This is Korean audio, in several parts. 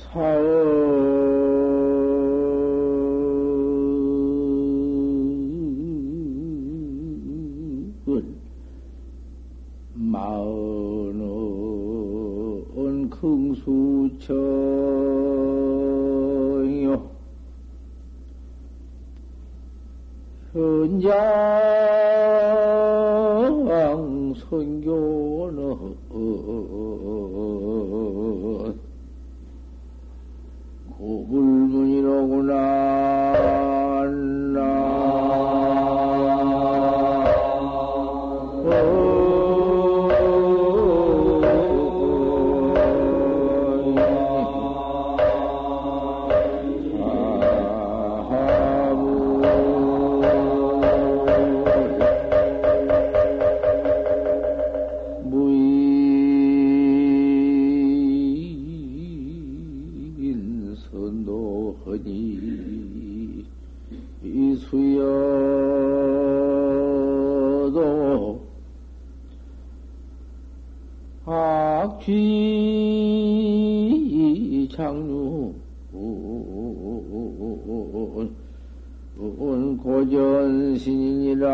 사은 마흔은 긍수처요. 현장 고전신이라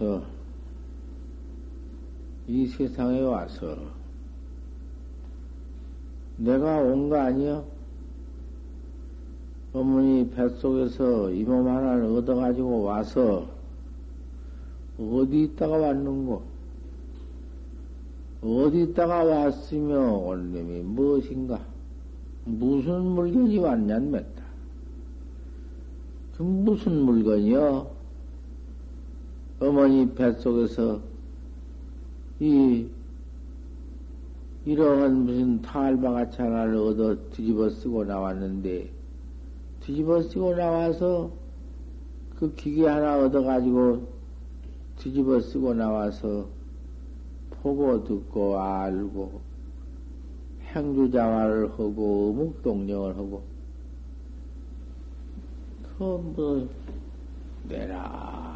와서 이 세상에 와서 내가 온 거 아니야? 어머니 뱃속에서 이 몸 하나를 얻어가지고 와서 어디 있다가 왔는고? 어디 있다가 왔으며 온 놈이 무엇인가? 무슨 물건이 왔냔 맺다. 그 무슨 물건이여? 어머니 뱃속에서 이 이러한 무슨 탈바가치 하나를 얻어 뒤집어 쓰고 나왔는데 뒤집어 쓰고 나와서 그 기계 하나 얻어 가지고 뒤집어 쓰고 나와서 보고 듣고 알고 행주자화를 하고 묵동령을 하고 그뭐 내라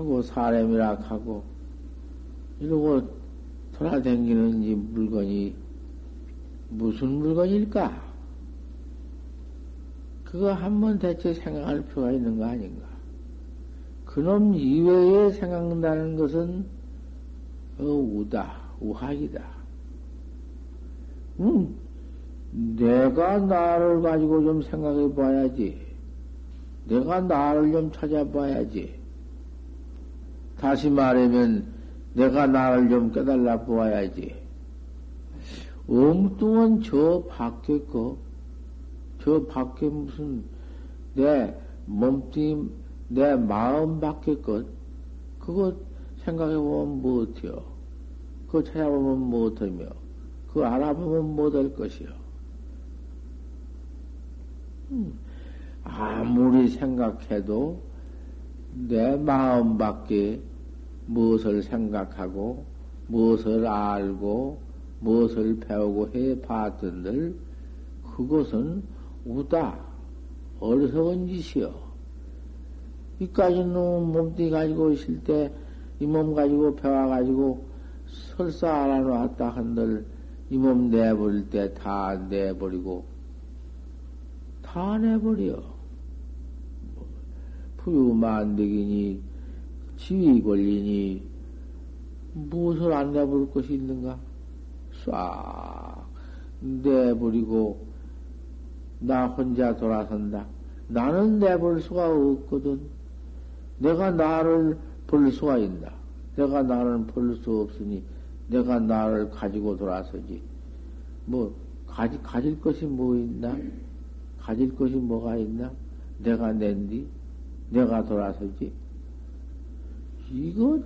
하고 사람이라 하고 이러고 돌아다니는 이 물건이 무슨 물건일까? 그거 한 번 대체 생각할 필요가 있는 거 아닌가? 그놈 이외에 생각난다는 것은 어, 우다, 우학이다. 음, 내가 나를 가지고 좀 생각해 봐야지. 내가 나를 좀 찾아봐야지. 다시 말하면 내가 나를 좀 깨달아 보아야지. 엉뚱한 저 밖에 거, 저 밖에 무슨 내 몸뚱이, 내 마음 밖에 것, 그거 생각해보면 무엇이요? 그거 찾아보면 무엇이며? 그거 알아보면 무엇할 것이요? 음, 아무리 생각해도 내 마음 밖에 무엇을 생각하고, 무엇을 알고, 무엇을 배우고 해 봤던들, 그것은 우다, 어리석은 짓이요. 이까지는 몸뚱이 가지고 있을 때, 이 몸 가지고 배워 가지고 설사 알아놨다 한들, 이 몸 내버릴 때 다 내버리고, 다 내버려. 부유만득이니, 지위 권리니, 무엇을 안 내버릴 것이 있는가? 싹 내버리고, 나 혼자 돌아선다. 나는 내버릴 수가 없거든. 내가 나를 볼 수가 있나? 내가 나를 볼수 없으니, 내가 나를 가지고 돌아서지. 뭐, 가지, 가질 것이 뭐 있나? 가질 것이 뭐가 있나? 내가 낸디? 내가 돌아서지? 이거,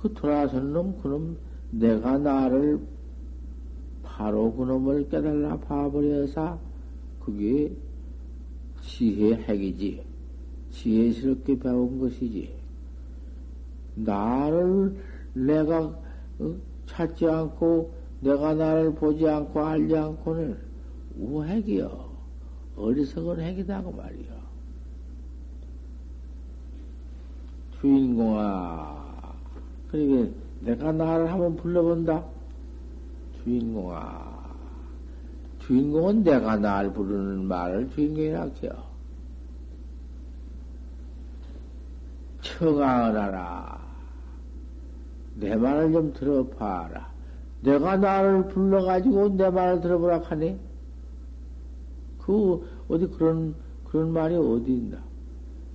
그 돌아선 놈, 그놈, 내가 나를 바로 그놈을 깨달아 봐버려서, 그게 지혜 핵이지. 지혜스럽게 배운 것이지. 나를 내가 어? 찾지 않고 내가 나를 보지 않고 알지 않고는 우핵이요. 어리석은 핵이다고 말이요. 주인공아. 그러게 내가 나를 한번 불러본다. 주인공아. 주인공은 내가 나를 부르는 말을 주인공이라 해요. 청하하라. 내 말을 좀 들어봐라. 내가 나를 불러가지고 내 말을 들어보라 하네. 그, 어디 그런, 그런 말이 어디 있나.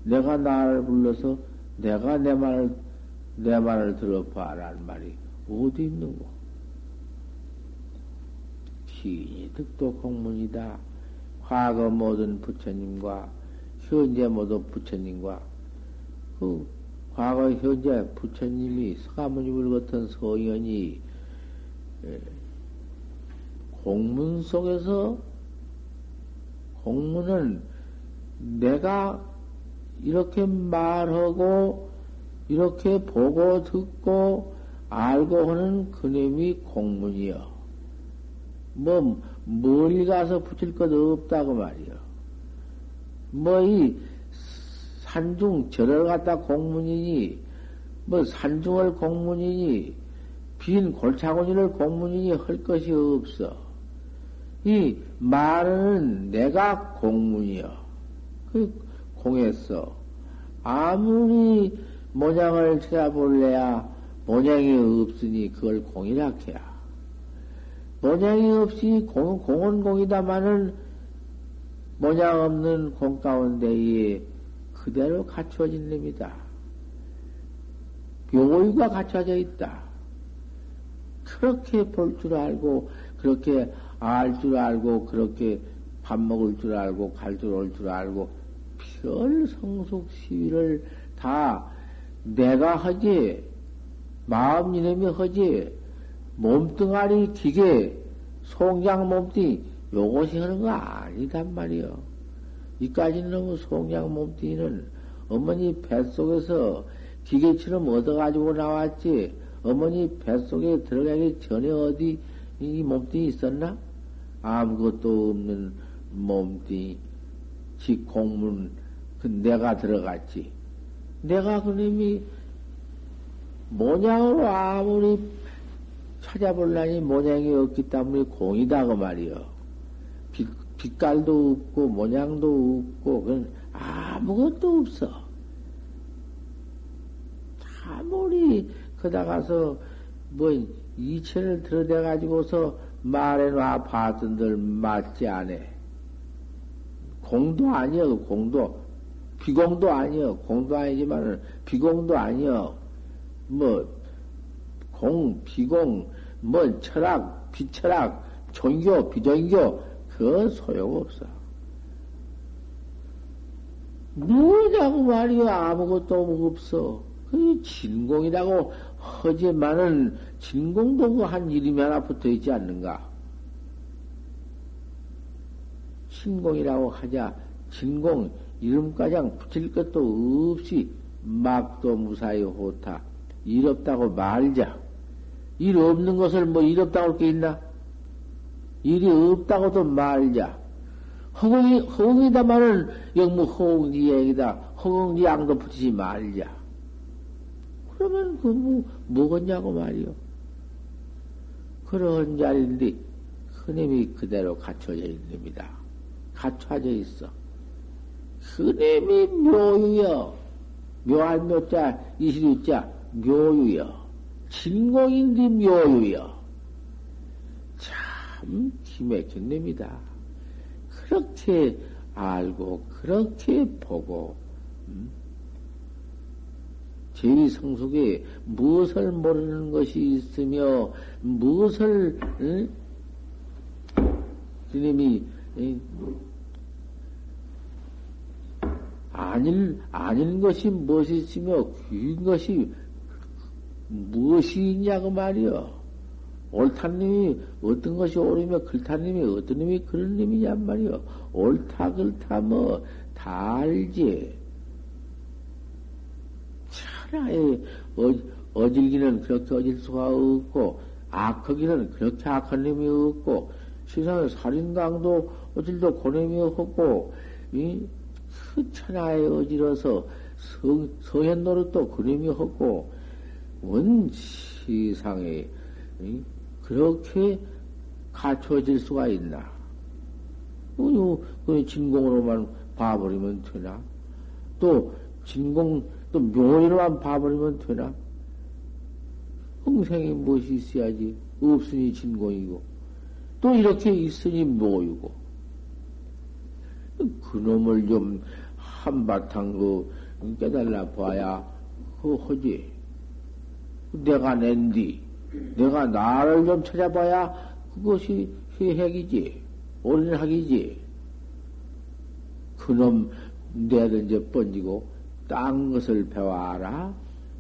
내가 나를 불러서 내가 내 말을, 내 말을 들어봐라는 말이 어디 있는고. 시인이 득도 공문이다. 과거 모든 부처님과 현재 모든 부처님과 그 과거 현재 부처님이 서가모님을 같은 서연이 예, 공문 속에서 공문은 내가 이렇게 말하고 이렇게 보고 듣고 알고 하는 그놈이 공문이요. 뭐 멀리 가서 붙일 것 없다고 말이요. 뭐 이 산중 절을 갖다 공문이니 뭐 산중을 공문이니 빈 골차고니를 공문이니 할 것이 없어. 이 말은 내가 공문이요. 그 공했어. 아무리 모양을 찾아볼래야 모양이 없으니 그걸 공이라 해야. 모양이 없이 공, 공은 공이다마는 모양 없는 공 가운데에 그대로 갖춰진 놈이다. 묘의가 갖춰져 있다. 그렇게 볼 줄 알고, 그렇게 알 줄 알고, 그렇게 밥 먹을 줄 알고, 갈 줄 올 줄 알고, 별 성숙 시위를 다 내가 하지, 마음 이놈이 하지, 몸뚱아리 기계, 송장 몸뚱이, 요것이 하는 거 아니단 말이요. 이까지는 너무 송장 몸뚱이는 어머니 뱃속에서 기계처럼 얻어가지고 나왔지, 어머니 뱃속에 들어가기 전에 어디 이 몸뚱이 있었나? 아무것도 없는 몸뚱이, 직공문, 그 내가 들어갔지. 내가 그놈이 모양으로 아무리 찾아볼라니 모양이 없기 때문에 공이다 그 말이요. 빛, 빛깔도 없고 모양도 없고 그건 아무것도 없어. 아무리 그다 가서 뭐 이체를 들어대 가지고서 말해놔 봤던들 맞지 않아. 공도 아니여 공도 비공도 아니여 공도 아니지만은 비공도 아니여 뭐 공, 비공, 뭐 철학, 비철학, 종교, 비종교 그 소용없어. 뭐냐고 말이야 아무것도 없어. 그 진공이라고 하지만은 진공도 그 한 이름이 하나 붙어 있지 않는가? 진공이라고 하자 진공 이름가장 붙일 것도 없이 막도 무사히 호타 일 없다고 말자. 일 없는 것을 뭐 일 없다고 할 게 있나? 일이 없다고도 말자. 허공이, 허공이다마는 영무 허공지 얘기다. 허공지 양도 붙이지 말자. 그러면 그 뭐, 뭐겠냐고 말이요. 그런 자리인데, 그님이 그대로 갖춰져 있습니다. 갖춰져 있어. 그님이 묘유여. 묘한 묘자, 이시류자, 묘유여. 진공인데 묘유여. 참 기맥힌 놈이다. 그렇게 알고, 그렇게 보고, 음? 제위성속에 무엇을 모르는 것이 있으며, 무엇을, 응? 스님이, 아닐, 아닌 것이 무엇이 있으며, 귀인 것이 무엇이 있냐고 말이요. 옳다는 님이 어떤 것이 옳으며 글탄 님이 어떤 님이 그런 님이냔 말이요. 옳다, 글타, 뭐, 다 알지. 차라리 어, 어질기는 그렇게 어질 수가 없고, 악하기는 그렇게 악한 놈이 없고, 세상에 살인강도 어질도 고놈이 없고, 이, 그 천하에 어지러서 성, 서현 노릇도 그림이 없고, 원 세상에, 이, 그렇게 갖춰질 수가 있나? 그, 그 진공으로만 봐버리면 되나? 또, 진공, 또 묘리로만 봐버리면 되나? 흥생이 무엇이 있어야지? 없으니 진공이고, 또 이렇게 있으니 묘이고, 그놈을 좀 한바탕 그 깨달라 봐야 그 허지. 내가 낸디, 내가 나를 좀 찾아봐야 그것이 해핵이지, 옳은 학이지. 그놈 내든지 번지고 딴 것을 배워라.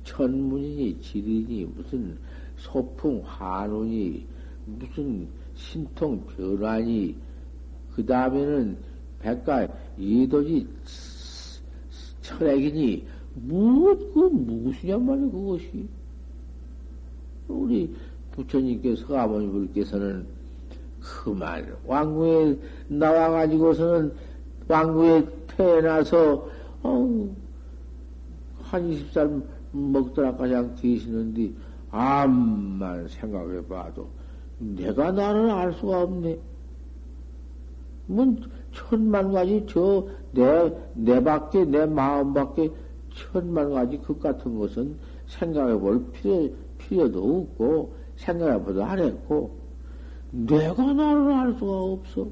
천문이니 지리니 무슨 소풍 환운이 무슨 신통 변환이 그 다음에는 백가 이도지 철학이니 무엇 그 무엇이냐 말이야 그것이 우리 부처님께서 아버님께서는 그말 왕궁에 나와가지고서는 왕궁에 태어나서 어, 한 20살 먹더라 가장 계시는데 암만 생각해봐도 내가 나를 알 수가 없네. 뭐 천만 가지 저 내 내 밖에 내 마음 밖에 천만 가지 것 같은 것은 생각해 볼 필요 필요도 없고 생각해 보도 안 했고 내가 나를 알 수가 없어.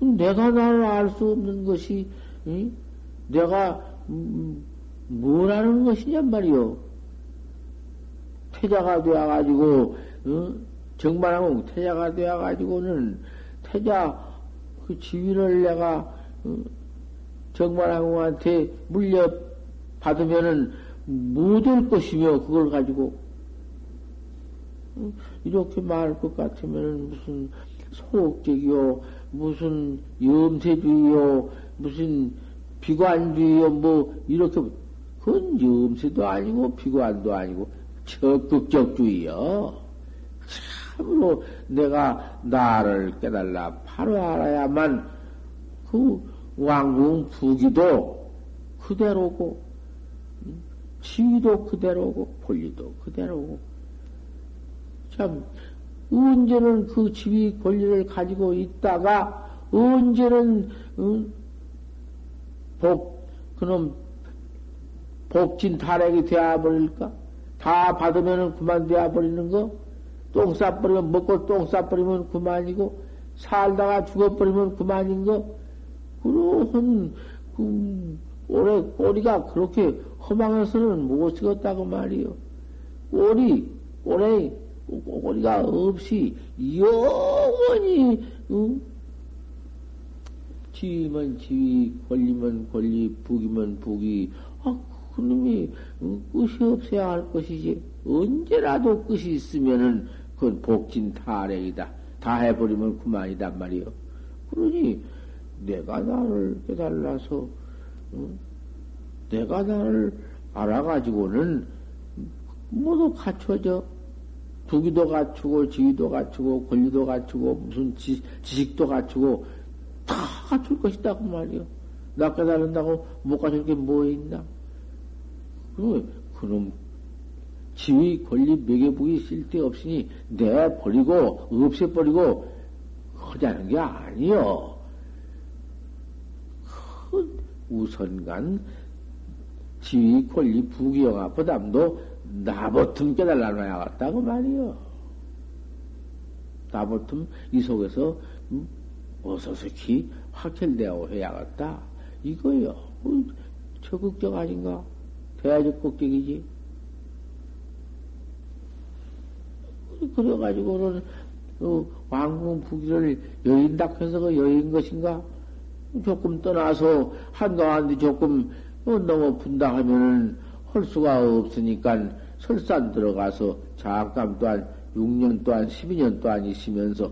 내가 나를 알 수 없는 것이 응? 내가 음, 뭐라는 것이냔 말이요. 태자가 되어가지고 응? 정말하고 태자가 되어가지고는 태자 그 지위를 내가 응? 정말하고한테 물려 받으면은 못될 것이며 그걸 가지고 이렇게 말할 것 같으면 무슨 소극적이요, 무슨 염세주의요, 무슨 비관주의요, 뭐 이렇게 그건 염세도 아니고 비관도 아니고 적극적주의요. 참으로 내가 나를 깨달라 바로 알아야만 그 왕궁 부기도 그대로고 지위도 그대로고 권리도 그대로고 참, 언제는 그 지위 권리를 가지고 있다가, 언제는, 어? 복, 그놈, 복진 탈핵이 되어버릴까? 다 받으면은 그만 되어버리는 거? 똥 싸버리면, 먹고 똥 싸버리면 그만이고, 살다가 죽어버리면 그만인 거? 그러한, 그, 올해 꼬리가 그렇게 허망해서는 못 쓰겠다고 말이요. 꼬리, 꼬리, 꼬리가 없이 영원히 응? 지위면 지위, 권리면 권리, 북이면 북이 아 그놈이 응? 끝이 없어야 할 것이지 언제라도 끝이 있으면은 그건 복진 타락이다. 다 해버리면 그만이단 말이요. 그러니 내가 나를 깨달라서 응? 내가 나를 알아가지고는 모두 갖춰져. 부기도 갖추고, 지위도 갖추고, 권리도 갖추고, 무슨 지, 식도 갖추고, 다 갖출 것이다, 그 말이요. 나 깨달은다고 못 갖출 게 뭐 있나? 그, 그놈, 지위, 권리, 매개북이 쓸데없으니 내버리고, 없애버리고, 하자는 게 아니요. 그 우선간, 지위, 권리, 부기영화 부담도 나보틈 깨달아놔야겠다고 말이요. 나보틈 이 속에서 음, 어서서히 확철되어 해야겠다. 이거요. 어, 적극적 아닌가? 대야적극적이지. 그래가지고는 어, 왕궁 부기를 여인다 해서 그 여인 것인가? 조금 떠나서 한가한데 조금 어, 너무 분다 하면은 할 수가 없으니까 설산 들어가서 잠깐 또한 6년 동안, 12년 동안 있으면서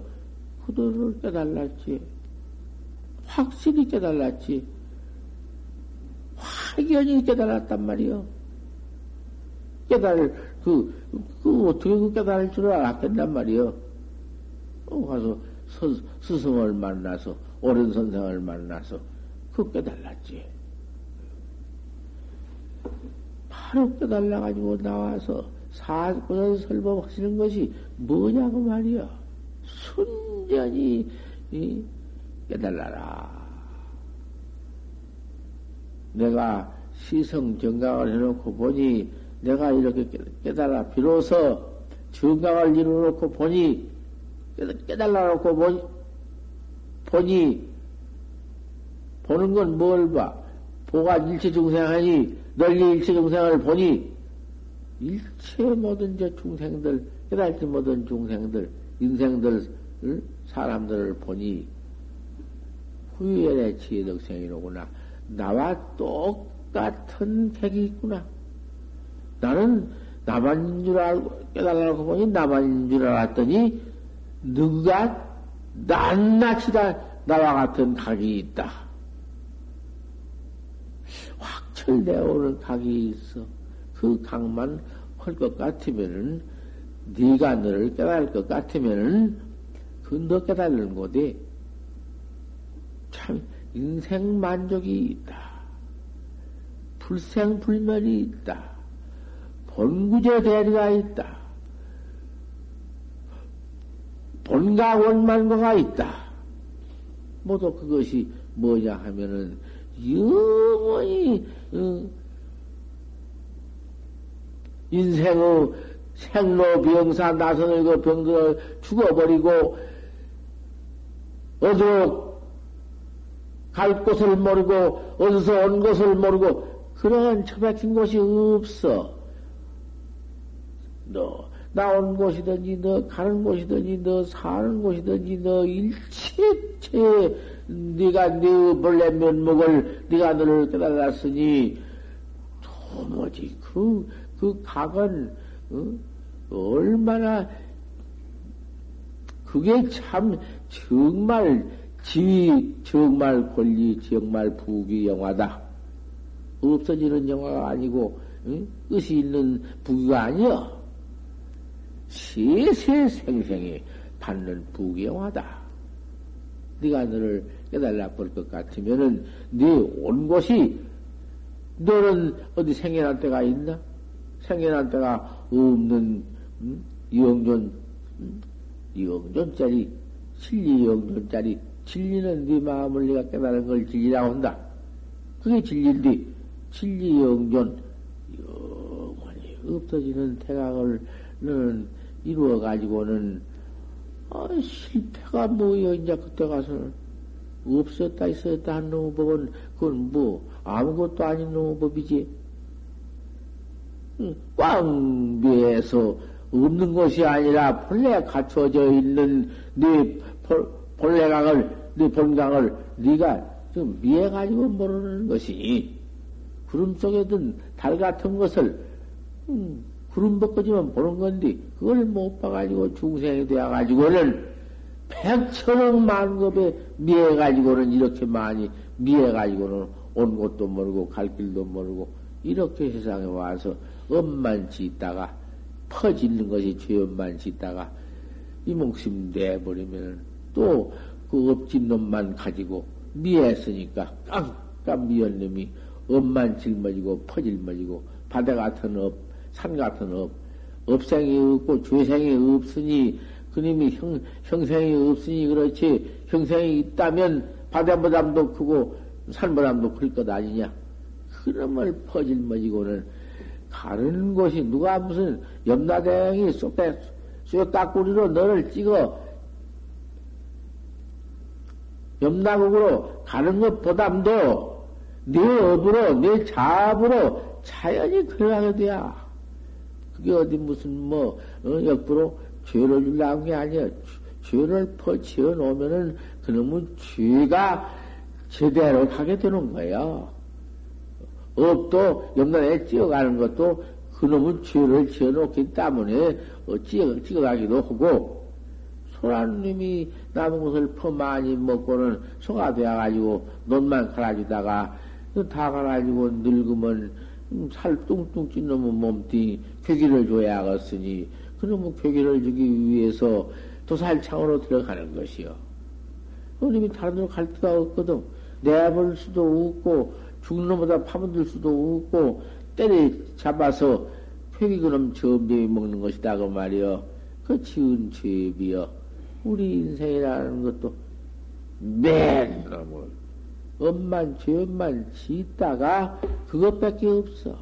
그들을 깨달았지. 확실히 깨달았지. 확연히 깨달았단 말이요. 깨달을, 그, 그, 어떻게 그 깨달을 줄 알았겠단 말이요. 어, 가서 스, 스승을 만나서, 옳은 선생을 만나서, 그 깨달았지. 바로 깨달아가지고 나와서 사고를 설법하시는 것이 뭐냐고 말이야. 순전히 깨달아라. 내가 시성 정강을 해놓고 보니 내가 이렇게 깨달아 비로소 정강을 이루놓고 보니 깨달아 놓고 보니, 보니 보는 건 뭘 봐? 보가 일체 중생하니 널리 일체 중생을 보니 일체 모든 저 중생들 깨달지 모든 중생들 인생들 사람들을 보니 후유의 지혜덕생이로구나. 나와 똑같은 객이 있구나. 나는 나만인 줄 알고 깨달아놓고 보니 나만인 줄 알았더니 누가 낱낱이 다 나와 같은 각이 있다. 확철되어 오는 각이 있어. 그 각만 할 것 같으면은 네가 너를 깨달을 것 같으면은 그너 깨달는 거지. 참 인생 만족이 있다. 불생불멸이 있다. 본구제 대리가 있다. 본가 원만과가 있다. 모두 그것이 뭐냐 하면은 영원히 어, 인생의 생로 병사 나선을 그 병들어 죽어버리고 어디로 갈 곳을 모르고 어디서 온 곳을 모르고 그러한 처박힌 곳이 없어. 너 나온 곳이든지 너 가는 곳이든지 너 사는 곳이든지 너 일체체 네가 네 본래 면목을 네가 너를 깨달았으니 도무지 그, 그 각은 어? 얼마나 그게 참 정말 지위 정말 권리 정말 부귀 영화다. 없어지는 영화가 아니고 응? 뜻이 있는 부귀가 아니여. 세세 생생히 받는 부귀 영화다. 네가 너를 깨달아 볼 것 같으면은 네 온 곳이 너는 어디 생겨난 때가 있나? 생겨난 때가 없는 음? 영존 음? 영존짜리 실리 영존짜리 진리는 네 마음을 네가 깨달은 걸 진리라고 한다. 그게 진리인데 진리 영존 영원히 없어지는 태각을 는 이루어 가지고는 아, 실패가 뭐여 이제 그때 가서는 없었다 있었다 한 놈의 법은 그건 뭐 아무것도 아닌 놈의 법이지. 꽝비에서 없는 것이 아니라 본래 갖춰져 있는 네 본래강을, 네 본강을 네가 좀 미해 가지고 모르는 것이 구름 속에 든 달 같은 것을 음, 구름 벗겨지면 보는 건데 그걸 못 봐가지고 중생이 되어가지고는 백천억 만급에 미해가지고는 이렇게 많이 미해가지고는 온 곳도 모르고 갈 길도 모르고 이렇게 세상에 와서 엄만 짓다가 퍼지는 것이 죄업만 짓다가 이 목숨 내버리면 또 그 업진 놈만 가지고 미했으니까 깜깜 미연 놈이 업만 짊어지고 퍼질머지고 바다 같은 업, 산 같은 업, 업생이 없고 죄생이 없으니 그님이 형, 형생이 없으니 그렇지 형생이 있다면 바다보담도 크고 산보담도 클 것 아니냐 그놈을 퍼질머지고는 가는 곳이 누가 무슨 염라대왕이 쏙대 쇠깍구리로 너를 찍어 염라국으로 가는 것보담도 내 업으로, 내 자업으로 자연히 그러하게 돼야. 그게 어디 무슨 뭐, 어, 역부로 죄를 주려는 게 아니야. 죄를 퍼치어 놓으면은 그놈은 죄가 제대로 가게 되는 거야. 업도 염라에 찌어가는 것도 그놈은 죄를 지어 놓기 때문에 찍어, 찍어가기도 하고, 소란 놈이 남은 것을 퍼 많이 먹고는 소가 되어가지고 논만 갈아주다가 다 갈아지고 늙으면 살 뚱뚱 찐 놈은 몸뚱이 괴기를 줘야겠으니 그놈은 괴기를 주기 위해서 도살창으로 들어가는 것이요. 그놈이 다른 데로 갈 데가 없거든. 내볼 수도 없고 죽는 놈보다 파묻을 수도 없고 때려 잡아서 괴기 그놈 점점이 먹는 것이다 그 말이요. 그 지은 죄비요. 우리 인생이라는 것도 맨 놈을 엄만 죄만 짓다가 그것밖에 없어.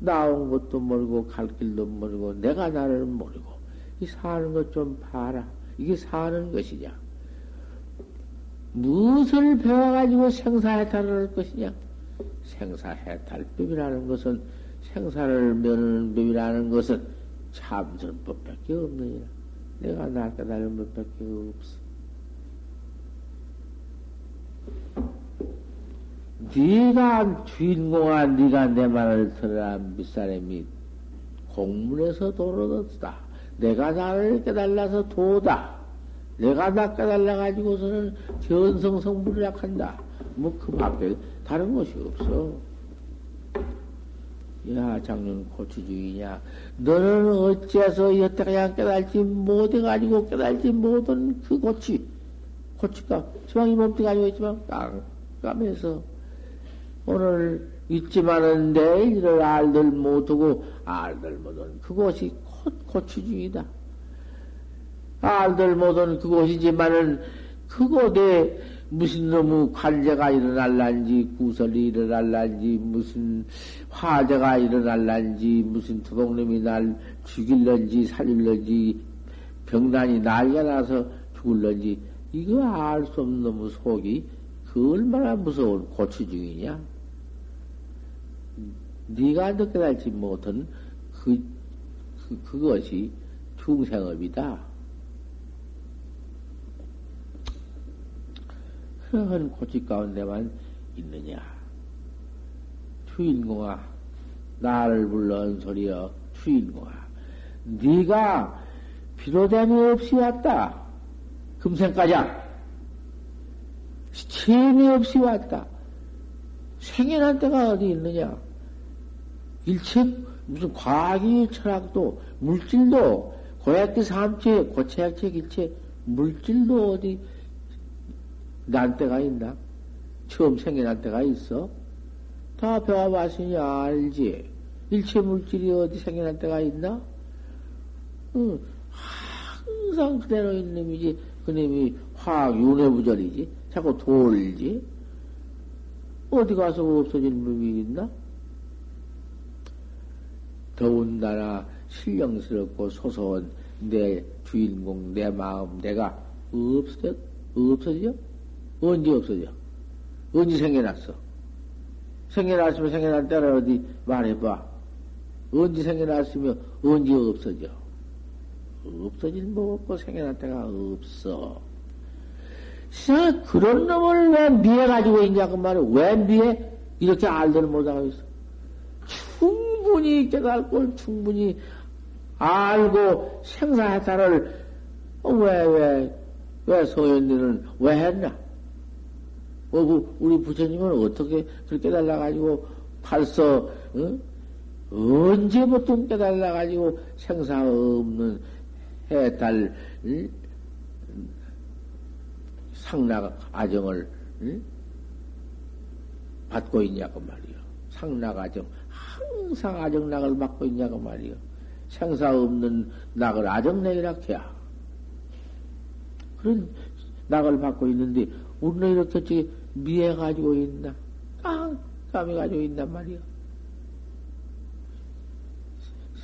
나온 것도 모르고 갈 길도 모르고 내가 나를 모르고 이 사는 것 좀 봐라. 이게 사는 것이냐? 무엇을 배워가지고 생사해탈을 할 것이냐? 생사해탈법이라는 것은 생사를 면하는 법이라는 것은 참선법밖에 없느니라. 내가 나 깨달은 법밖에 없어. 네가 주인공아 네가 내 말을 들으라 밑사람이 공문에서 도로뒀다. 내가 나를 깨달라서 도다. 내가 나 깨달라 가지고서는 견성성불이약한다. 뭐그 밖에 다른 것이 없어. 야 장년 고추주의냐? 너는 어째서 여태까지 깨달지 못해가지고 깨달지 못한 그 고치 고치가 지방 이 몸뚱 가지고 있지만 깜깜해서 오늘 있지만은 내일을 알들 못하고 알들 못한 그곳이 고추주의다. 알들 못한 그곳이지만은 그곳에 무슨 너무 관제가 일어날란지, 구설이 일어날란지, 무슨 화재가 일어날란지, 무슨 도둑놈이 날 죽일런지, 살릴런지, 병난이 난리가 나서 죽을런지, 이거 알 수 없는 놈의 속이 그 얼마나 무서운 고추중이냐? 네가 느껴달지 못한 그, 그, 그것이 중생업이다. 그런 고치 가운데만 있느냐. 주인공아, 나를 불러온 소리여, 주인공아. 네가 비로됨이 없이 왔다. 금생가장. 시험이 없이 왔다. 생연한 때가 어디 있느냐? 일체 무슨 과학이 철학도 물질도 고약기 삼체 고체약체 일체 물질도 어디 난 때가 있나? 처음 생겨난 때가 있어? 다 배워봤으니 알지. 일체 물질이 어디 생겨난 때가 있나? 응. 항상 그대로 있는 놈이지. 그 놈이 화학 윤회부절이지. 자꾸 돌지. 어디 가서 없어진 놈이 있나? 더군다나 신령스럽고 소소한 내 주인공, 내 마음, 내가 없어져? 없어져? 언제 없어져? 언제 생겨났어? 생겨났으면 생겨난 때를 어디 말해봐. 언제 생겨났으면 언제 없어져? 없어질 뭐 없고 생겨난 때가 없어. 자, 그런 놈을 왜 미해 가지고 있냐고 말이야. 왜 미해? 이렇게 알들 못하고 있어. 충분히 깨달고 충분히 알고 생사해탈을 왜, 왜, 왜 소연들은 왜 했나? 어, 그 우리 부처님은 어떻게 그렇게 달라가지고 벌써, 어? 언제부터 깨달아가지고 생사 없는 해탈, 응? 상락 아정을, 응? 받고 있냐고 말이요. 상락 아정. 항상 아정락을 받고 있냐고 말이요. 생사 없는 낙을 아정락이라 해야. 그런 낙을 받고 있는데, 우리는 이렇게 미해 가지고 있나? 깜깜해가지고 있단 말이야.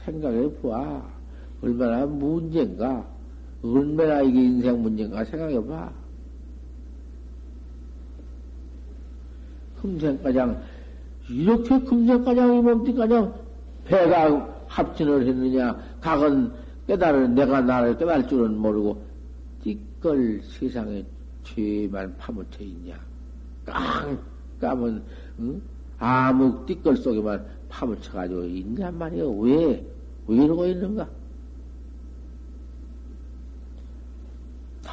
생각해 봐. 얼마나 문제인가? 얼마나 이게 인생 문제인가 생각해 봐. 금생가장, 이렇게 금생가장이 몸띠가장 배가 합진을 했느냐? 각은 깨달은 내가 나를 깨달을 줄은 모르고, 띠걸 세상에 죄만 파묻혀 있냐? 깡 까면 응? 암흑 띠끌 속에만 파묻혀가지고 있냔 말이야. 왜? 왜 이러고 있는가?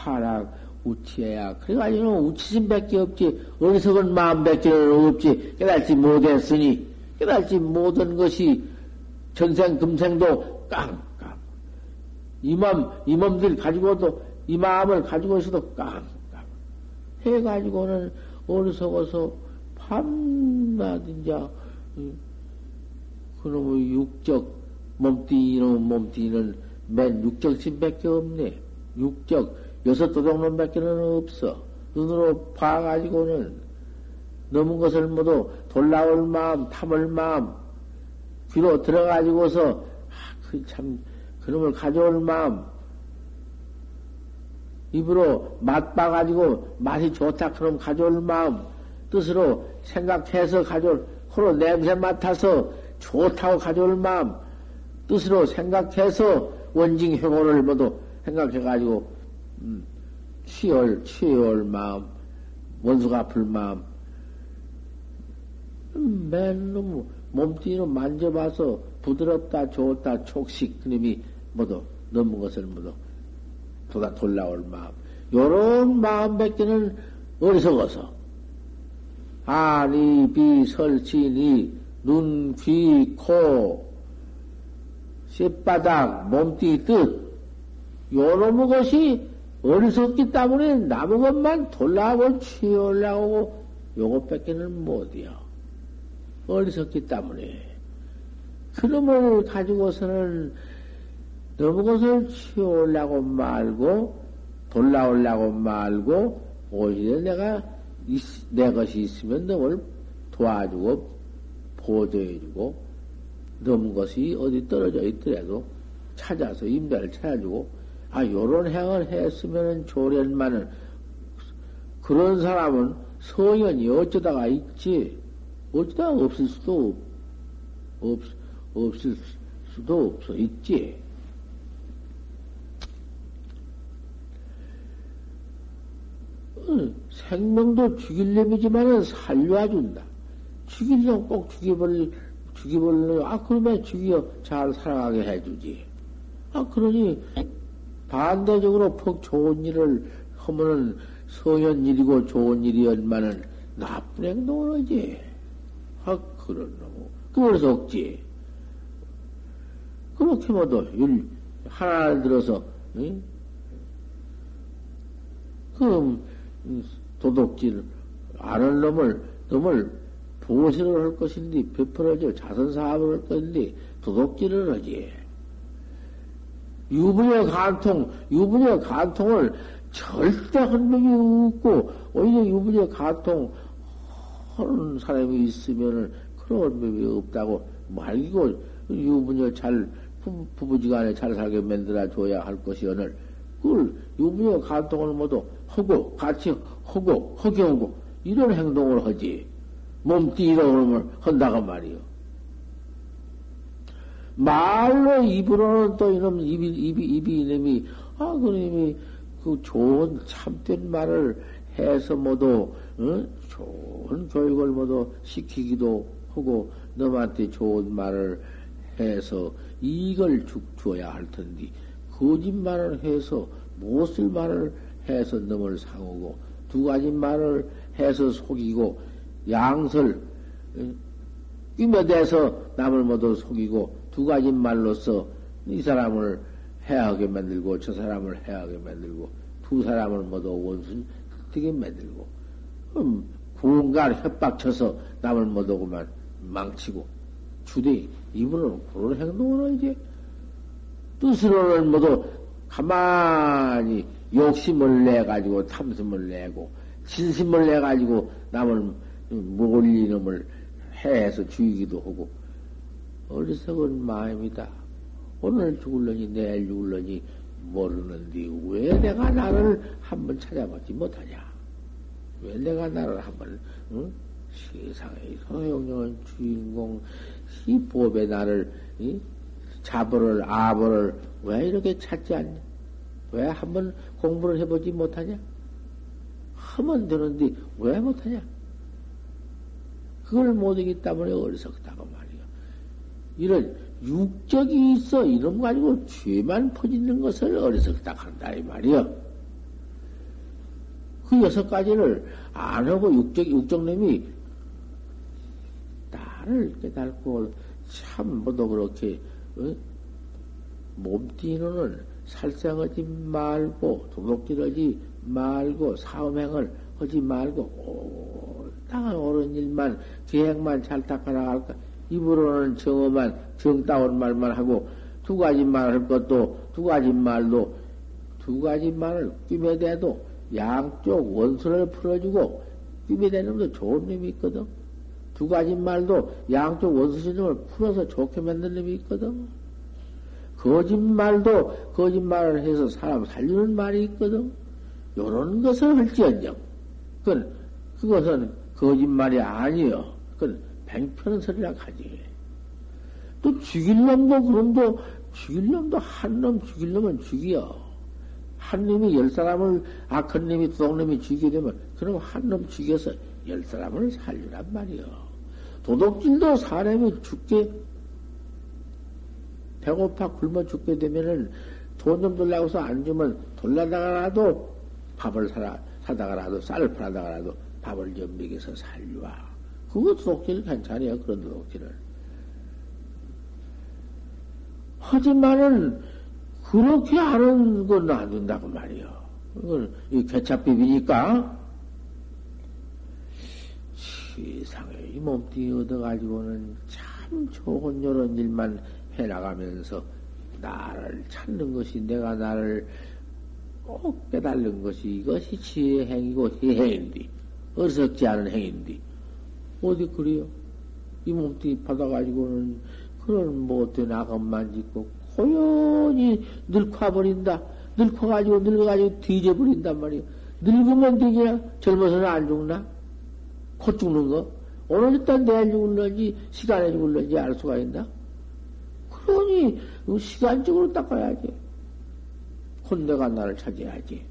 타락, 우치해야. 그래가지고 우치심 밖에 없지. 어리석은 마음 밖에 없지. 깨달지 못했으니, 깨달지 못한 것이 전생, 금생도 깡깡. 이맘, 이맘들 가지고도, 이 마음을 가지고 있어도 깡깡. 해가지고는 어리석어서 밤낮, 이제, 그놈의 육적, 몸띠, 이놈 몸띠는 맨 육적심밖에 없네. 육적, 여섯 도둑놈밖에는 없어. 눈으로 봐가지고는 넘은 것을 모두 돌라올 마음, 탐을 마음, 귀로 들어가지고서, 아, 그 참, 그놈을 가져올 마음, 입으로 맛봐가지고 맛이 좋다 그럼 가져올 마음, 뜻으로 생각해서 가져올, 코로 냄새 맡아서 좋다고 가져올 마음, 뜻으로 생각해서 원징 회고를 모두 생각해가지고, 음, 취할, 취할 마음, 원수가 아플 마음, 음, 맨놈 몸뚱이로 만져봐서 부드럽다, 좋다, 촉식, 그놈이 모두 넘은 것을 모두 도다 돌라올 마음. 요런 마음 밖에는 어리석어서. 아니, 비, 설치니, 눈, 귀, 코, 쇳바닥, 몸띠, 뜻. 요런 것이 어리석기 때문에 남은 것만 돌라고 취하려고 요것 밖에는 못이요. 어리석기 때문에. 그놈을 가지고서는 너무 것을 치우려고 말고, 돌라오려고 말고, 오히려 내가, 내 것이 있으면 너를 도와주고, 보조해주고, 넘은 것이 어디 떨어져 있더라도 찾아서 임대를 찾아주고, 아, 요런 행을 했으면 조련만은, 그런 사람은 성현이 어쩌다가 있지, 어쩌다 없을 수도 없, 없을 수도 없어, 있지. 생명도 죽일 놈이지만은 살려준다. 죽이려면 꼭 죽여버릴, 죽여버리려, 아, 그러면 죽여 잘 살아가게 해주지. 아, 그러니, 반대적으로 퍽 좋은 일을 하면은 성현 일이고 좋은 일이었만은 나쁜 행동을 하지. 아, 그런 놈. 그걸 속지. 그렇게 모두 율, 하나를 들어서, 응? 그럼, 도둑질 아는 놈을, 놈을 보시를 할 것인데, 베풀어져 자선 사업을 할 것인데, 도둑질을 하지. 유부녀 간통, 유부녀 간통을 절대 한 명이 없고, 오히려 유부녀 간통 하는 사람이 있으면은 그런 법이 없다고 말고, 유부녀 잘, 부부지간에 잘 살게 만들어 줘야 할 것이 오늘, 그걸 유부녀 간통을 모두 하고, 같이 하고, 허경고, 이런 행동을 하지. 이런 걸 한다고 말이요. 말로 입으로는 또 이놈, 입이, 입이, 입이 이놈이, 아, 그놈이 그 좋은 참된 말을 해서 모두, 어? 좋은 교육을 모두 시키기도 하고, 너한테 좋은 말을 해서 죽 줘야 할 텐데, 거짓말을 해서, 못쓸 말을 해서 넘을 상하고, 두 가지 말을 해서 속이고, 양설, 끼며대서 남을 모두 속이고, 두 가지 말로서 이 사람을 해하게 만들고, 저 사람을 해하게 만들고, 두 사람을 모두 원수 되게 만들고, 음, 구운간 협박쳐서 남을 그만 망치고, 주대, 이분은 그런 행동을 하지. 뜻으로는 모두 가만히 욕심을 내가지고 탐심을 내고 진심을 내가지고 남을 몰리 놈을 해서 죽이기도 하고 어리석은 마음이다. 오늘 죽을러니 내일 죽을러니 모르는데 왜 내가 나를 한번 찾아보지 못하냐? 왜 내가 나를 한번 응? 세상의 소용령은 주인공 이 법에 나를 이? 자보를 아보를 왜 이렇게 찾지 않냐? 왜 한번 공부를 해보지 못하냐? 하면 되는데 왜 못하냐? 그걸 못하기 때문에 어리석다고 말이야. 이런 육적이 있어 이놈 가지고 죄만 퍼지는 것을 어리석다 한다 이 말이여. 그 여섯 가지를 안 하고 육적 육적님이 나를 깨달고 참 뭐도 그렇게 어? 몸띠는 살생하지 말고 도둑질하지 말고 사음행을 하지 말고 옳당한 옳은 일만 계획만 잘 닦아 나갈까 입으로는 정어만 정다운 말만 하고 두 가지 말할 것도 두 가지 말도 두 가지 말을 끼매 대도 양쪽 원수를 풀어주고 끼매 대는 것도 좋은 놈이 있거든. 두 가지 말도 양쪽 원수신을 풀어서 좋게 만든 놈이 있거든. 거짓말도 거짓말을 해서 사람 살리는 말이 있거든. 요런 것을 할지언정. 그건, 그것은 거짓말이 아니여. 그건 뱅편소리라 하지. 또 죽일 놈도 그놈도 죽일 놈도 한 놈 죽일 놈은 죽여. 한 놈이 열 사람을 악한 놈이 도둑놈이 죽이게 되면 그럼 한 놈 죽여서 열 사람을 살리란 말이여. 도둑질도 사람이 죽게 배고파 굶어 죽게 되면은 돈 좀 돌라고서 안 주면 돌라다가라도 밥을 사다가라도 쌀을 팔아다가라도 밥을 좀 먹여서 살려와. 그거 도둑질 괜찮아요. 그런 도둑질을. 하지만은 그렇게 하는 건 안 된다고 말이요. 이건 이 개차비비니까 세상에 이 몸뚱이 얻어가지고는 참 좋은 이런 일만 해나가면서 나를 찾는 것이 내가 나를 꼭 깨달는 것이 이것이 지혜의 행위고 행인디 어리석지 않은 행인디 어디 그래요? 이 몸뚱이 받아가지고는 그런 못된 악업만 짓고 고연히 늙어버린다. 늙어가지고 늙어가지고 뒤져버린단 말이야. 늙으면 되냐? 젊어서는 안 죽나? 곧 죽는 거? 오늘 일단 내일 죽을런지 시간에 죽을런지 알 수가 있나? 그러니 시간적으로 닦아야지. 혼내가 나를 찾아야지.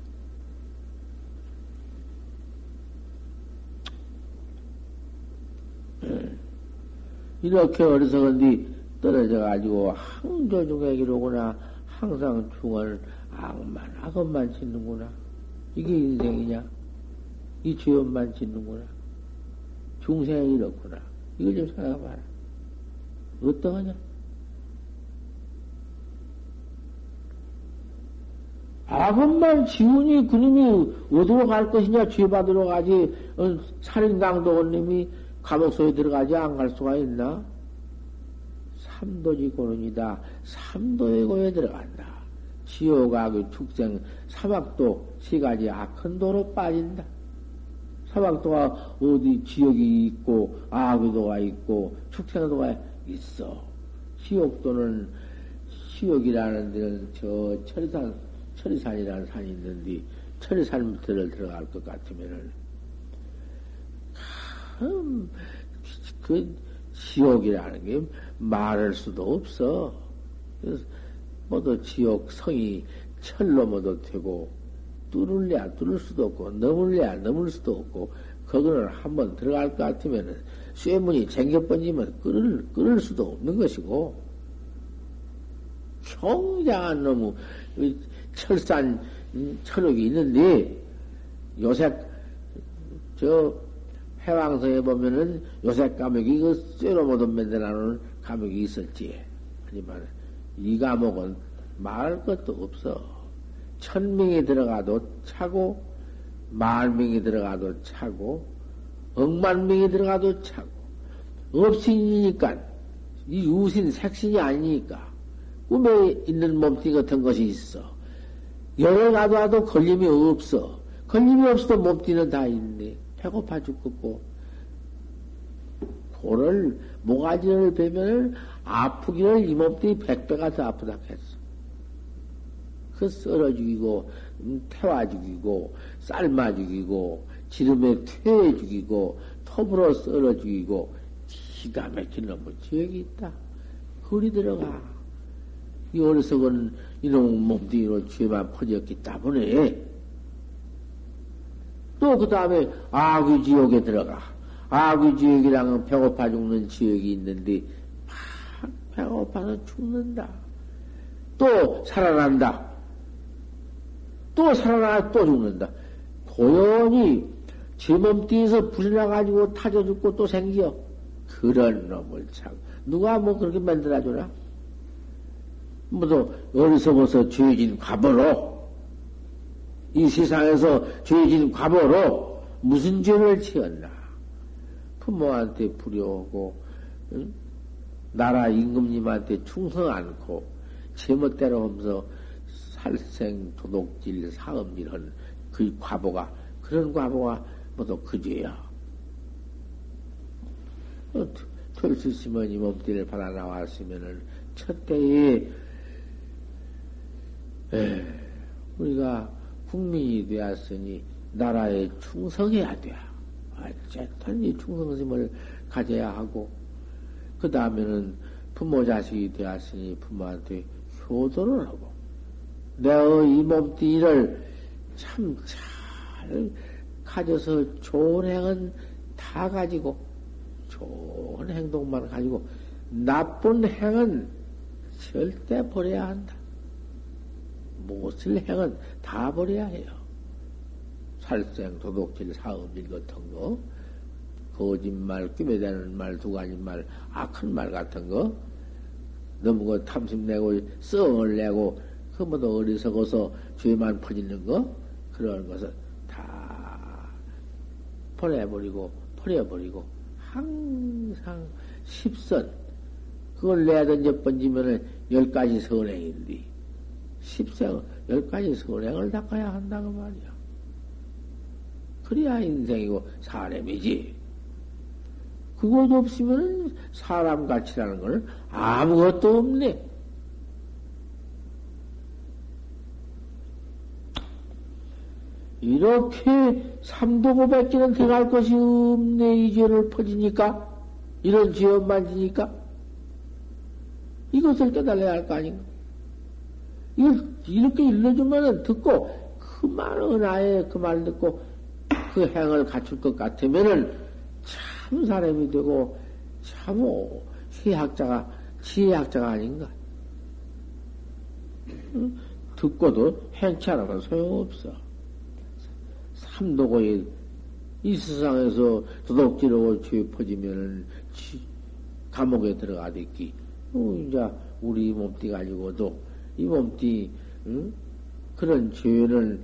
이렇게 어리석은디 떨어져가지고 항조중액이로구나. 항상 중을 악만, 악업만 짓는구나. 이게 인생이냐? 이 죄업만 짓는구나. 중생이 이렇구나. 이걸 좀 생각해봐라. 어떠하냐? 악업만 지우니 그놈이 어디로 갈 것이냐? 죄 받으러 가지. 어, 살인강도 놈이 감옥 속에 들어가지 안 갈 수가 있나? 삼도지 고른이다. 삼도의 고에 들어간다. 지옥 악의 축생, 사막도 세 가지 악한 도로 빠진다. 사막도가 어디 지역이 있고, 악의 도가 있고, 축생 도가 있어. 지옥도는, 지옥이라는 데는 저 철산, 철산이라는 산이 있는데, 철산부터를 들어갈 것 같으면은, 참, 그 지옥이라는 게 말할 수도 없어. 뭐도 지옥 성이 철로 뭐도 되고, 뚫을래야 뚫을 수도 없고, 넘을래야 넘을 수도 없고, 거기는 한번 들어갈 것 같으면은, 쇠문이 쟁겨 번지면 끌을, 끌을 수도 없는 것이고, 평장한 놈의 철산 철옥이 있는데, 요새, 저, 해왕성에 보면은 요새 감옥이 그 쇠로 못은 만들어놓은 감옥이 있었지. 하지만 이 감옥은 말할 것도 없어. 천 명이 들어가도 차고, 만 명이 들어가도 차고, 억만 명이 들어가도 차고, 없신이니까, 이 유신 색신이 아니니까, 꿈에 있는 몸뚱이 같은 것이 있어. 여러 가도 와도 걸림이 없어. 걸림이 없어도 몸뚱이는 다 있네. 배고파 죽겠고, 돌을, 모가지를 베면 아프기를 이 몸뚱이 백배가 더 아프다 했어. 그 썰어 죽이고, 음, 태워 죽이고, 삶아 죽이고, 지름에 퇴해 죽이고, 톱으로 썰어 죽이고, 기가 막힌 놈의 지역이 있다. 그리 들어가. 이 어리석은 이놈 몸뚱이로 죄만 퍼졌기 때문에, 또 그 다음에 아귀 지옥에 들어가. 아귀 지옥이랑은 배고파 죽는 지역이 있는데, 배가 고파서 죽는다. 또 살아난다. 또 살아나 또 죽는다. 고연히 제 몸띠에서 불이 나가지고 타져 죽고 또 생겨. 그런 놈을 참. 누가 뭐 그렇게 만들어주나? 뭐도 어리석어서 죄진 과보로, 이 세상에서 죄진 과보로 무슨 죄를 지었나? 부모한테 불효하고, 응? 나라 임금님한테 충성 않고, 제멋대로 하면서 살생, 도둑질, 사음질 한 그 과보가, 그런 과보가 모두 그 죄야. 털수 있으면 이 몸띠를 받아 나왔으면은, 첫 때에, 에, 우리가 국민이 되었으니, 나라에 충성해야 돼. 어쨌든 이 충성심을 가져야 하고, 그 다음에는 부모 자식이 되었으니 부모한테 효도를 하고, 내의 이 몸띠를 참 잘 가져서 좋은 행은 다 가지고, 좋은 행동만 가지고, 나쁜 행은 절대 버려야 한다. 못쓸 행은 다 버려야 해요. 살생, 도둑질, 사음질 같은 거, 거짓말, 끼매대는 말, 두 가지 말, 악한 말 같은 거, 너무 그 탐심 내고, 썽을 내고, 그 뭐도 어리석어서 죄만 퍼지는 거, 그런 것을 다 버려버리고, 버려버리고, 항상 십선, 그걸 내야 던져 번지면은 열 가지 선행인데, 십생, 열 가지 선행을 닦아야 한다고 말이야. 그래야 인생이고 사람이지. 그것 없으면 사람 가치라는 걸 아무것도 없네. 이렇게 삼도고백기는 들어갈 것이 없네, 이 죄를 퍼지니까? 이런 죄업만 지니까? 이것을 깨달아야 할 거 아닌가? 이렇게 일러주면은 듣고, 그만 은하에 그 말 듣고, 그 행을 갖출 것 같으면은 참 사람이 되고 참 세학자가 지혜학자가 아닌가. 듣고도 행치 않아서 소용없어. 삼도고의 이 세상에서 도둑질하고 죄 퍼지면은 감옥에 들어가겠기. 어, 이제 우리 몸띠 가지고도 이 몸띠 응? 그런 죄를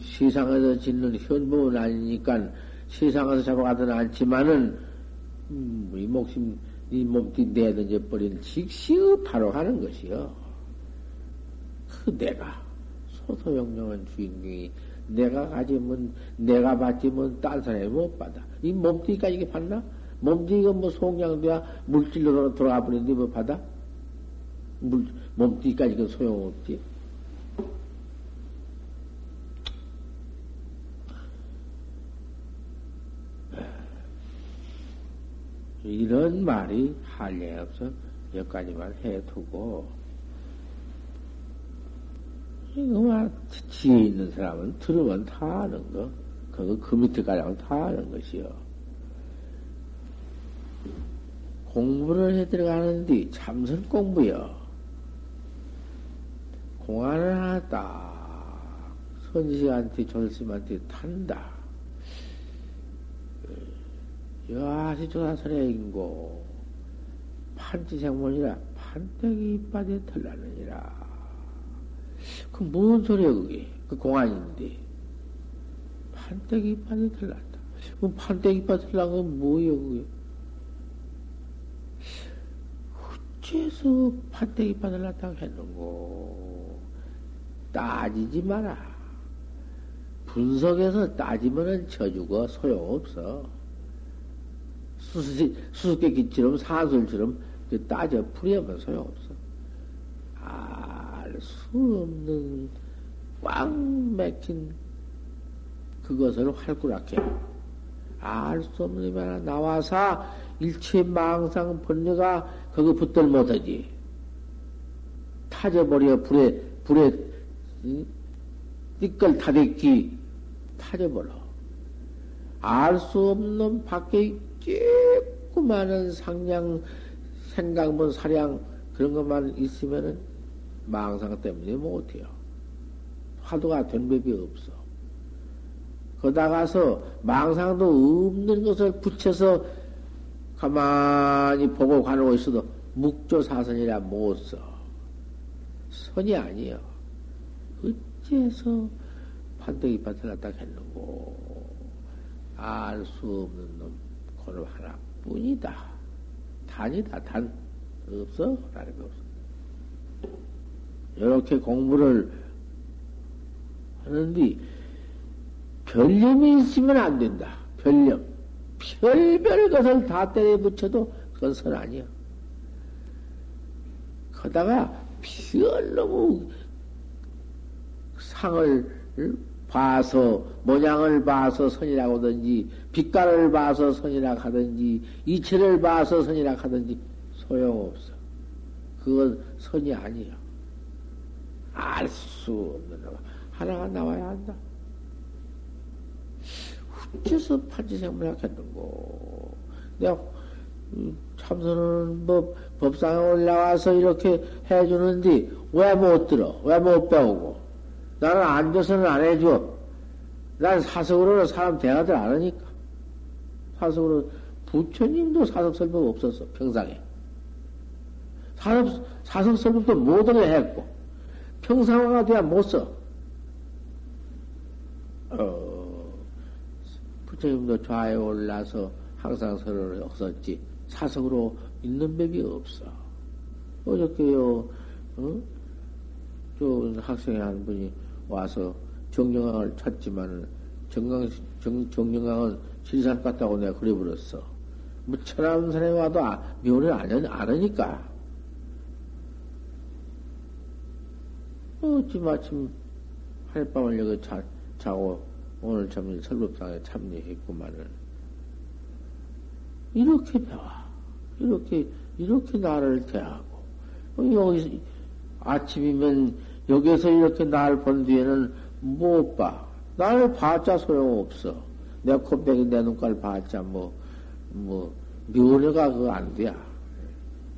세상에서 짓는 현범은 아니니까 세상에서 잡아가든 않지만은 음, 이 목숨 이 몸띠 내던져 버린 직시의 바로 하는 것이요. 그 내가 소소영령한 주인공이 내가 가지면 내가 받지면 딴 사람이 못 받아. 이 몸띠까지 이게 받나? 몸띠가 뭐 송양돼야 물질로 돌아가 버리는데 뭐 받아? 물, 몸띠까지 그 소용없지. 이런 말이 할례 없어. 여기까지만 해두고. 이거 말 지혜 있는 사람은 들으면 다 아는 거. 그거 그 밑에까지 다 아는 것이요. 공부를 해 들어가는데 참선 공부요 공안을 딱 선지한테 전스한테 탄다 여하시 조사설에 인고 판지생문이라 판때기 이빠에 털나느니라. 그뭔 소리야 그게? 그 공안인데 판때기 이빠에 털났다. 그 판때기 이빠에 털난 건 뭐예요 그게? 어째서 판때기 이빠에 털났다고 했는고? 따지지 마라. 분석해서 따지면은 져주고 소용없어. 수수, 수수께끼처럼 사설처럼 따져 풀이하면 소용없어. 알 수 없는 꽉 막힌 그것을 활구락해. 알 수 없는 말 나와서 일체 망상 번뇌가 거기 붙들 못하지. 타져버려 불에 불에 띠끌 타댔기 타져버려. 알 수 없는 밖에 조그마한 상량, 생각문 사량, 그런 것만 있으면은 망상 때문에 못해요. 화두가 된 법이 없어. 거다가서 망상도 없는 것을 붙여서 가만히 보고 가는 있어도 묵조사선이라 못 써. 선이 아니요. 어째서 밭을 갖다 했는고 알 수 없는 놈 그놈 하나뿐이다. 단이다 단 없어 게 없어. 이렇게 공부를 하는데 별념이 있으면 안 된다. 별념. 별별 것을 다 때려 붙여도 그건 선 아니야. 그러다가 별너무 상을 봐서 모양을 봐서 선이라고 하든지 빛깔을 봐서 선이라고 하든지 이체를 봐서 선이라고 하든지 소용없어. 그건 선이 아니야. 알 수 없는 거 하나가 나와야 한다. 어째서 판지생물학했는고 내가 참선은 뭐 법상에 올라와서 이렇게 해주는데 왜 못 들어? 왜 못 배우고? 나는 앉아서는 안 해줘. 난 사석으로는 사람 대하들 안 하니까. 사석으로 부처님도 사석 설법 없었어 평상에. 사석, 사석 설법도 모든 게 했고 평상화가 돼야 못 써. 어, 부처님도 좌에 올라서 항상 서로를 없었지. 사석으로 있는 법이 없어. 어저께요, 어? 저 학생이 한 분이 와서 정영왕을 찾지만은 정강, 정, 정영왕은 실산 같다고 내가 그래버렸어. 뭐, 천암산에 와도 아, 묘를 안, 안 하니까. 어찌 마침 하룻밤을 여기 자, 자고 오늘 참 설법상에 참여했구만은. 이렇게 배워. 이렇게, 이렇게 나를 대하고, 어, 여기, 아침이면 여기서 이렇게 날 본 뒤에는 못 봐. 나를 봤자 소용없어. 내 코빼기, 내 눈깔 봤자 뭐, 뭐, 면허가 그거 안 돼.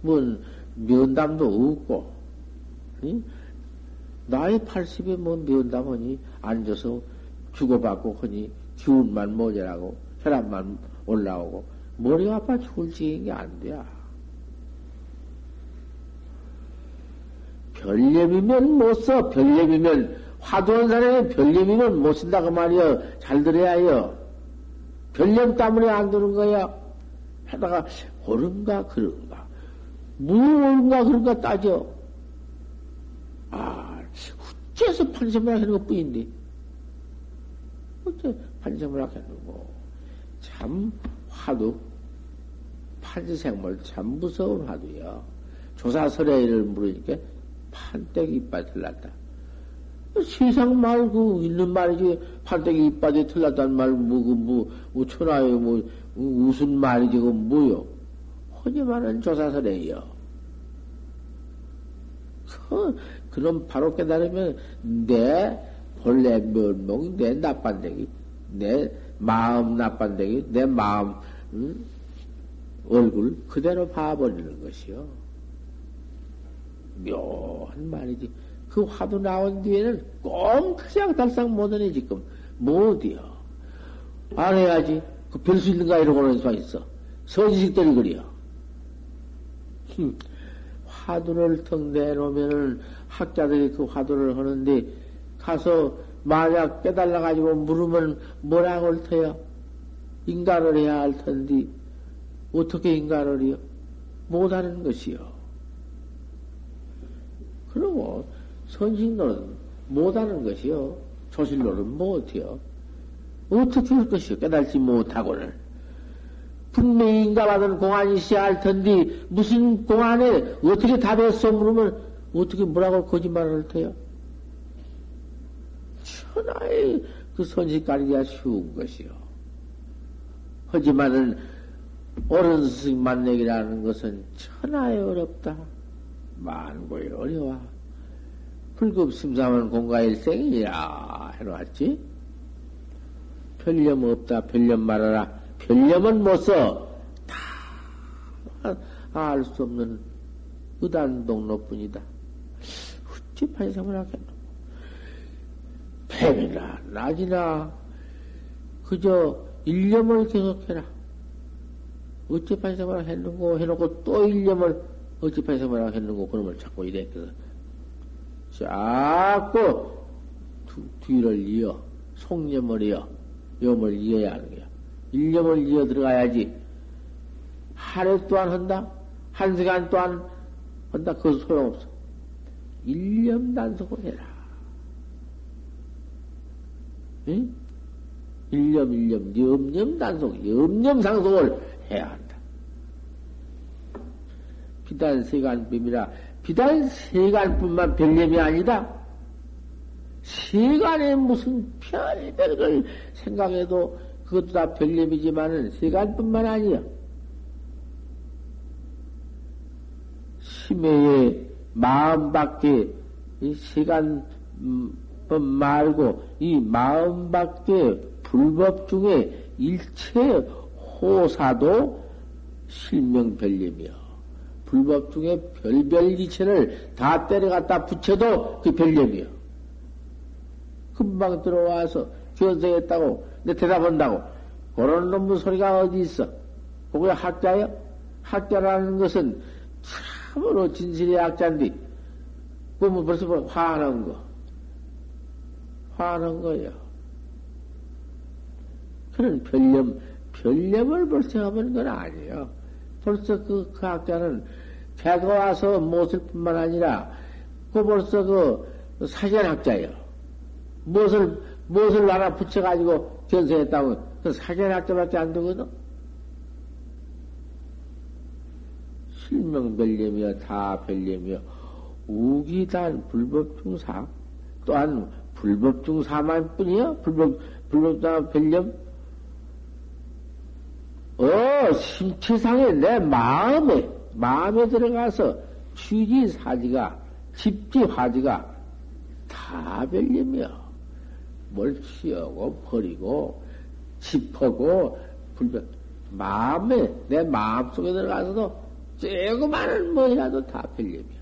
뭐, 면담도 없고, 응? 나이 80에 뭐 면담하니 앉아서 주고받고 하니 기운만 모자라고 혈압만 올라오고 머리가 아파 죽을 지경이 안 돼. 별념이면 못 써. 별념이면 화두한 사람이 별념이면 못 쓴다 그 말이여. 잘 들어야 해요. 별념 때문에 안 되는 거야. 하다가 옳은가 그런가. 무 옳은가 그런가 따져. 아, 어째서 판세문학 하는 것 뿐인데. 어째 판세문학 하는 거. 참 화두 판지생물 참 무서운 화두야. 조사설의를 물으니까 판때기 이빨 틀렸다. 세상 말, 그, 있는 말이지. 판때기 이빨이 틀렸다는 말, 뭐, 그, 뭐, 뭐, 천하에 뭐, 무슨 말이지, 그, 뭐요? 허니만은 조사설의요. 그, 그럼 바로 깨달으면, 내 본래 면목, 내 나빤데기, 내 마음 나빤데기, 내 마음, 응? 얼굴 그대로 봐버리는 것이요. 묘한 말이지. 그 화두 나온 뒤에는 꽁 그냥 달상 못하네, 지금. 못이요. 안 해야지. 그 별 수 있는가 이러고는 수가 있어. 서지식들이 그려. 화두를 턱 내놓으면은 학자들이 그 화두를 하는데 가서 만약 깨달아가지고 물으면 뭐라고 할 터요? 인간을 해야 할 텐데 어떻게 인간을 해요? 못하는 것이요. 그러고 선신노는 못하는 것이요. 조실노는 못해요. 어떻게 할 것이요? 깨달지 못하고는. 분명히 인가받은 공안이 있어야 할 텐데, 무슨 공안에 어떻게 답했어? 물으면, 어떻게 뭐라고 거짓말을 할 테요? 천하의 그 선식 가리기가 쉬운 것이요. 하지만은, 옳은 스승 만내기라는 것은 천하에 어렵다. 만고에 어려워. 불급심사면 공가일생이라 해놓았지? 별념 없다. 별념 말하라. 별념은 못 써. 다알 수 없는 의단동로뿐이다. 어찌 판생을 하겠노? 뱀이나 낮이나 그저 일념을 계속해라. 어찌 판생을 했는고 해놓고 또 일념을 어찌 판생을 했는고 그놈을 자꾸 이랬거든. 자꾸 뒤를 이어 속념을 이어 염을 이어야 하는 거야. 일념을 이어 들어가야지. 하루 또한 한다? 한 시간 또한 한다? 그거 소용없어. 일념 단속을 해라. 응? 일념, 일념, 염념 단속, 염념 상속을 해야 한다. 비단 세간뿐이라, 비단 세간뿐만 별념이 아니다. 세간에 무슨 별별걸 생각해도 그것도 다 별념이지만은 세간뿐만 아니야. 심해의 마음 밖에 이 시간 음, 말고 이 마음 밖에 불법 중에 일체 호사도 실명별념이요. 불법 중에 별별 이체를 다 때려갖다 붙여도 그 별념이요. 금방 들어와서 견성했다고 내 대답한다고 그런 놈의 소리가 어디 있어? 그게 학자요? 학자라는 것은 참으로 진실의 학자인데 그러면 벌써 화하는 거 화하는 거예요. 그런 별념 별념을 벌써 하는 건 아니에요. 벌써 그, 그 학자는 개가 와서 못을 뿐만 아니라 그 벌써 그 사전학자예요. 무엇을 무엇을 하나 붙여가지고 견성했다고 그 사전학자밖에 안 되거든. 실명별념이여 다 별념이여 우기단 불법중사 또한 불법중사만 뿐이야 불법 불법중사 별념 어 심체상에 내 마음에 마음에 들어가서 취지 사지가 집지 화지가 다 별념이야 뭘 치우고 버리고 짚하고 불법 마음에 내 마음 속에 들어가서도 조그마한 뭐라도 다 별념이야.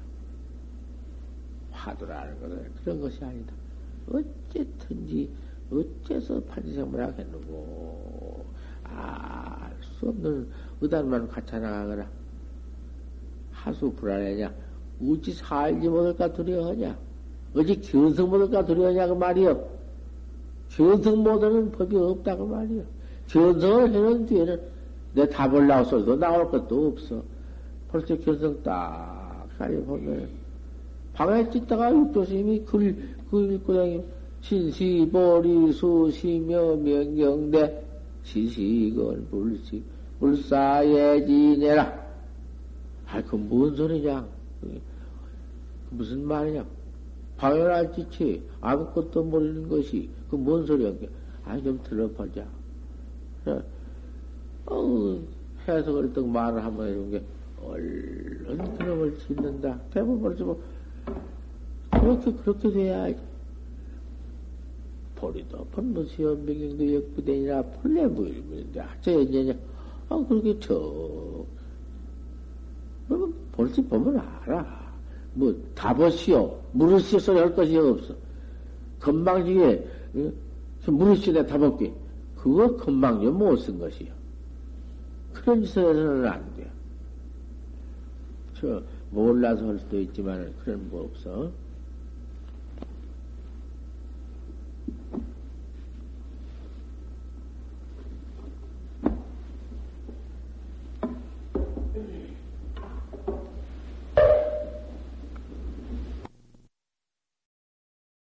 화두라는 것은 그런 것이 아니다. 어쨌든지 어째서 판지생물 하겠는고 알 수 없는 의단만 갖춰 나가거라. 하수 불안해냐? 어찌 살지 못할까 두려워하냐? 어찌 견성 못할까 두려워하냐 그 말이여. 견성 못하는 법이 없다고 말이여. 견성을 해놓은 뒤에는 내 답을 나와서도 나올 것도 없어. 벌써 견성 딱 하려 보면 방에 찍다가 육조스님이 글, 글 읽고 다니 신시 보리 수 시며 명경대 시식은 불식 불사에 지내라 아, 그 뭔 소리냐? 무슨 말이냐? 짓이 아무것도 모르는 것이 그 뭔 소리야? 아니, 좀 들어보자. 그래. 어, 해석을 또 말을 한번 해준 게, 얼른 그놈을 짓는다. 대부분 벌써 뭐, 그렇게, 그렇게 돼야지. 보리도 본무시여 명경도 역부대니라 폴레무일문인데, 저 연년이야. 아, 그렇게 저, 벌써 보면 알아. 뭐, 답엇이요. 물으시오 소리 할 것이 없어. 건방지게, 물으시오 답없게. 그거 건방지게 못 쓴 것이요. 그런 짓을 해서는 안 돼. 저 몰라서 할 수도 있지만 그런 뭐 없어.